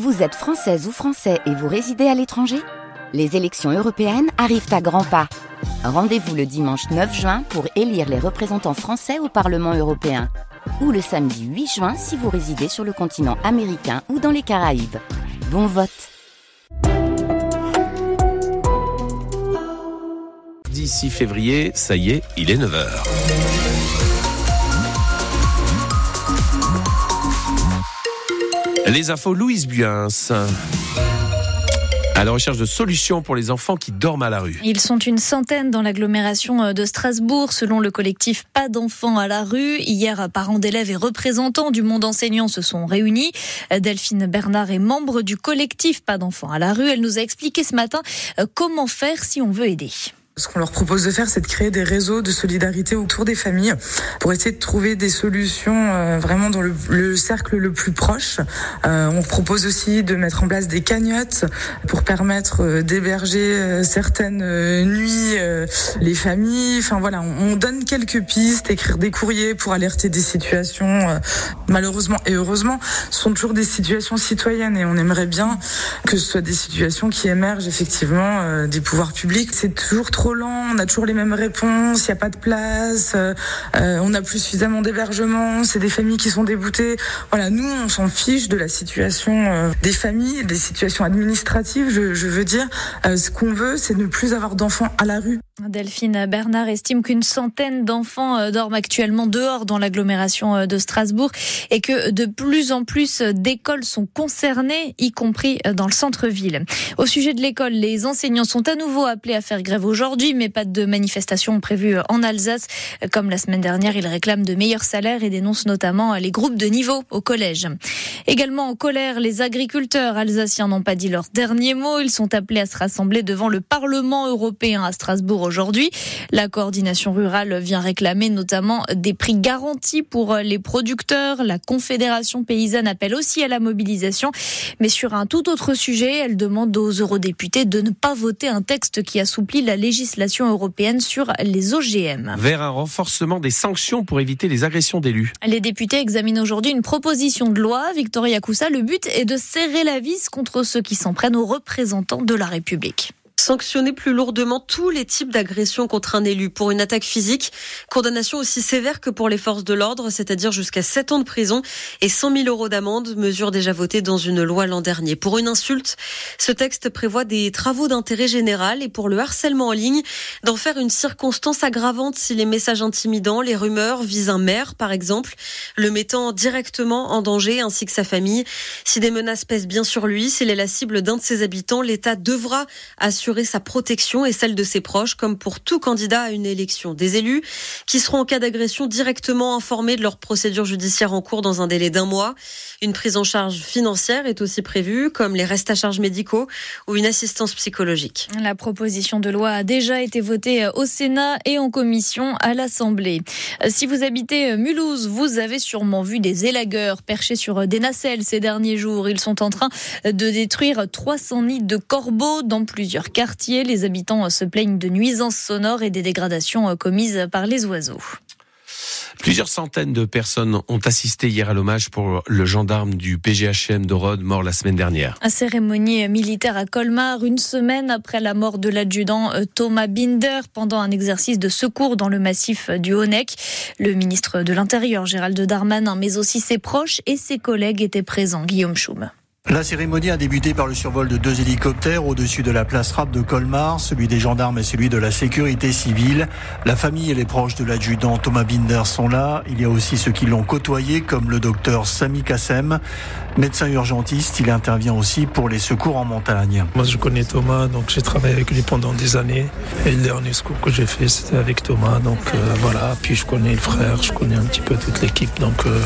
Vous êtes française ou français et vous résidez à l'étranger? Les élections européennes arrivent à grands pas. Rendez-vous le dimanche 9 juin pour élire les représentants français au Parlement européen. Ou le samedi 8 juin si vous résidez sur le continent américain ou dans les Caraïbes. Bon vote D'ici février, ça y est, il est 9h. Les infos Louise Buins. À la recherche de solutions pour les enfants qui dorment à la rue. Ils sont une centaine dans l'agglomération de Strasbourg, selon le collectif Pas d'enfants à la rue. Hier, parents d'élèves et représentants du monde enseignant se sont réunis. Delphine Bernard est membre du collectif Pas d'enfants à la rue. Elle nous a expliqué ce matin euh, comment faire si on veut aider. Ce qu'on leur propose de faire, c'est de créer des réseaux de solidarité autour des familles pour essayer de trouver des solutions euh, vraiment dans le, le, cercle le plus proche. Euh, on propose aussi de mettre en place des cagnottes pour permettre euh, d'héberger certaines nuits les familles. Enfin voilà, on, donne quelques pistes, écrire des courriers pour alerter des situations. malheureusement et heureusement, ce sont toujours des situations citoyennes et on aimerait bien que ce soit des situations qui émergent effectivement des pouvoirs publics. C'est toujours trop on a toujours les mêmes réponses, il n'y a pas de place, euh, on n'a plus suffisamment d'hébergement, c'est des familles qui sont déboutées. Voilà, nous, on s'en fiche de la situation euh, des familles, des situations administratives, je, je veux dire. Euh, ce qu'on veut, c'est ne plus avoir d'enfants à la rue. Delphine Bernard estime qu'une centaine d'enfants dorment actuellement dehors dans l'agglomération de Strasbourg et que de plus en plus d'écoles sont concernées, y compris dans le centre-ville. Au sujet de l'école, les enseignants sont à nouveau appelés à faire grève aujourd'hui, mais pas de manifestation prévue en Alsace. Comme la semaine dernière, ils réclament de meilleurs salaires et dénoncent notamment les groupes de niveau au collège. Également en colère, les agriculteurs alsaciens n'ont pas dit leur dernier mot. Ils sont appelés à se rassembler devant le Parlement européen à Strasbourg aujourd'hui. La coordination rurale vient réclamer notamment des prix garantis pour les producteurs. La Confédération paysanne appelle aussi à la mobilisation. Mais sur un tout autre sujet, elle demande aux eurodéputés de ne pas voter un texte qui assouplit la législation européenne sur les OGM. Vers un renforcement des sanctions pour éviter les agressions d'élus. Les députés examinent aujourd'hui une proposition de loi. Victoria Coussa, le but est de serrer la vis contre ceux qui s'en prennent aux représentants de la République sanctionner plus lourdement tous les types d'agressions contre un élu. Pour une attaque physique, condamnation aussi sévère que pour les forces de l'ordre, c'est-à-dire jusqu'à 7 ans de prison et 100 000 euros d'amende, mesure déjà votée dans une loi l'an dernier. Pour une insulte, ce texte prévoit des travaux d'intérêt général et pour le harcèlement en ligne, d'en faire une circonstance aggravante si les messages intimidants, les rumeurs visent un maire, par exemple, le mettant directement en danger ainsi que sa famille. Si des menaces pèsent bien sur lui, s'il est la cible d'un de ses habitants, l'État devra assurer sa protection et celle de ses proches, comme pour tout candidat à une élection. Des élus qui seront en cas d'agression directement informés de leur procédure judiciaire en cours dans un délai d'un mois. Une prise en charge financière est aussi prévue, comme les restes à charge médicaux ou une assistance psychologique. La proposition de loi a déjà été votée au Sénat et en commission à l'Assemblée. Si vous habitez Mulhouse, vous avez sûrement vu des élagueurs perchés sur des nacelles ces derniers jours. Ils sont en train de détruire 300 nids de corbeaux dans plusieurs cas quartier. Les habitants se plaignent de nuisances sonores et des dégradations commises par les oiseaux. Plusieurs centaines de personnes ont assisté hier à l'hommage pour le gendarme du PGHM de Rhodes, mort la semaine dernière. Un cérémonie militaire à Colmar, une semaine après la mort de l'adjudant Thomas Binder pendant un exercice de secours dans le massif du Honeck. Le ministre de l'Intérieur, Gérald Darmanin, mais aussi ses proches et ses collègues étaient présents. Guillaume Schum. La cérémonie a débuté par le survol de deux hélicoptères au-dessus de la place Rapp de Colmar, celui des gendarmes et celui de la sécurité civile. La famille et les proches de l'adjudant Thomas Binder sont là. Il y a aussi ceux qui l'ont côtoyé, comme le docteur Sami Kassem. Médecin urgentiste, il intervient aussi pour les secours en montagne. Moi, je connais Thomas, donc j'ai travaillé avec lui pendant des années. Et le dernier secours que j'ai fait, c'était avec Thomas. Donc euh, voilà, puis je connais le frère, je connais un petit peu toute l'équipe donc euh,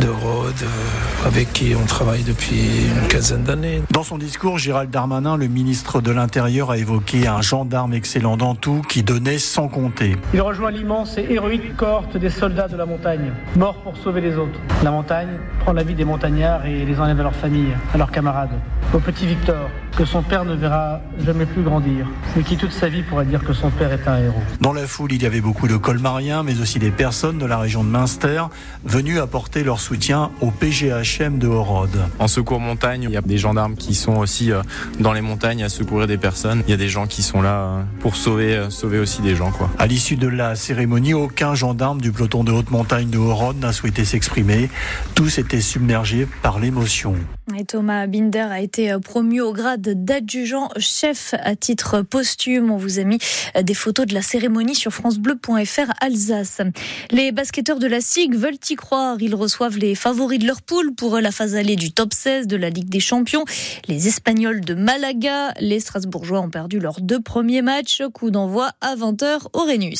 de Euh, avec qui on travaille depuis une quinzaine d'années. Dans son discours, Gérald Darmanin, le ministre de l'Intérieur, a évoqué un gendarme excellent dans tout qui donnait sans compter. Il rejoint l'immense et héroïque cohorte des soldats de la montagne, morts pour sauver les autres. La montagne prend la vie des montagnards et les enlève à leur famille, à leurs camarades. Au petit Victor, que son père ne verra jamais plus grandir, mais qui toute sa vie pourra dire que son père est un héros. Dans la foule, il y avait beaucoup de colmariens, mais aussi des personnes de la région de Münster venues apporter leur soutien au PGHM de Horode. En secours montagne, il y a des gendarmes qui sont aussi euh, dans les montagnes à secourir des personnes. Il y a des gens qui sont là euh, pour sauver, euh, sauver aussi des gens. Quoi. À l'issue de la cérémonie, aucun gendarme du peloton de haute montagne de Horode n'a souhaité s'exprimer. Tous étaient submergés par l'émotion. Thomas Binder a été promu au grade d'adjudant chef à titre posthume. On vous a mis des photos de la cérémonie sur francebleu.fr Alsace. Les basketteurs de la SIG veulent y croire. Ils reçoivent les favoris de leur poule pour la phase allée du top 16 de la Ligue des Champions. Les Espagnols de Malaga, les Strasbourgeois ont perdu leurs deux premiers matchs. Coup d'envoi à 20h au Rhenus.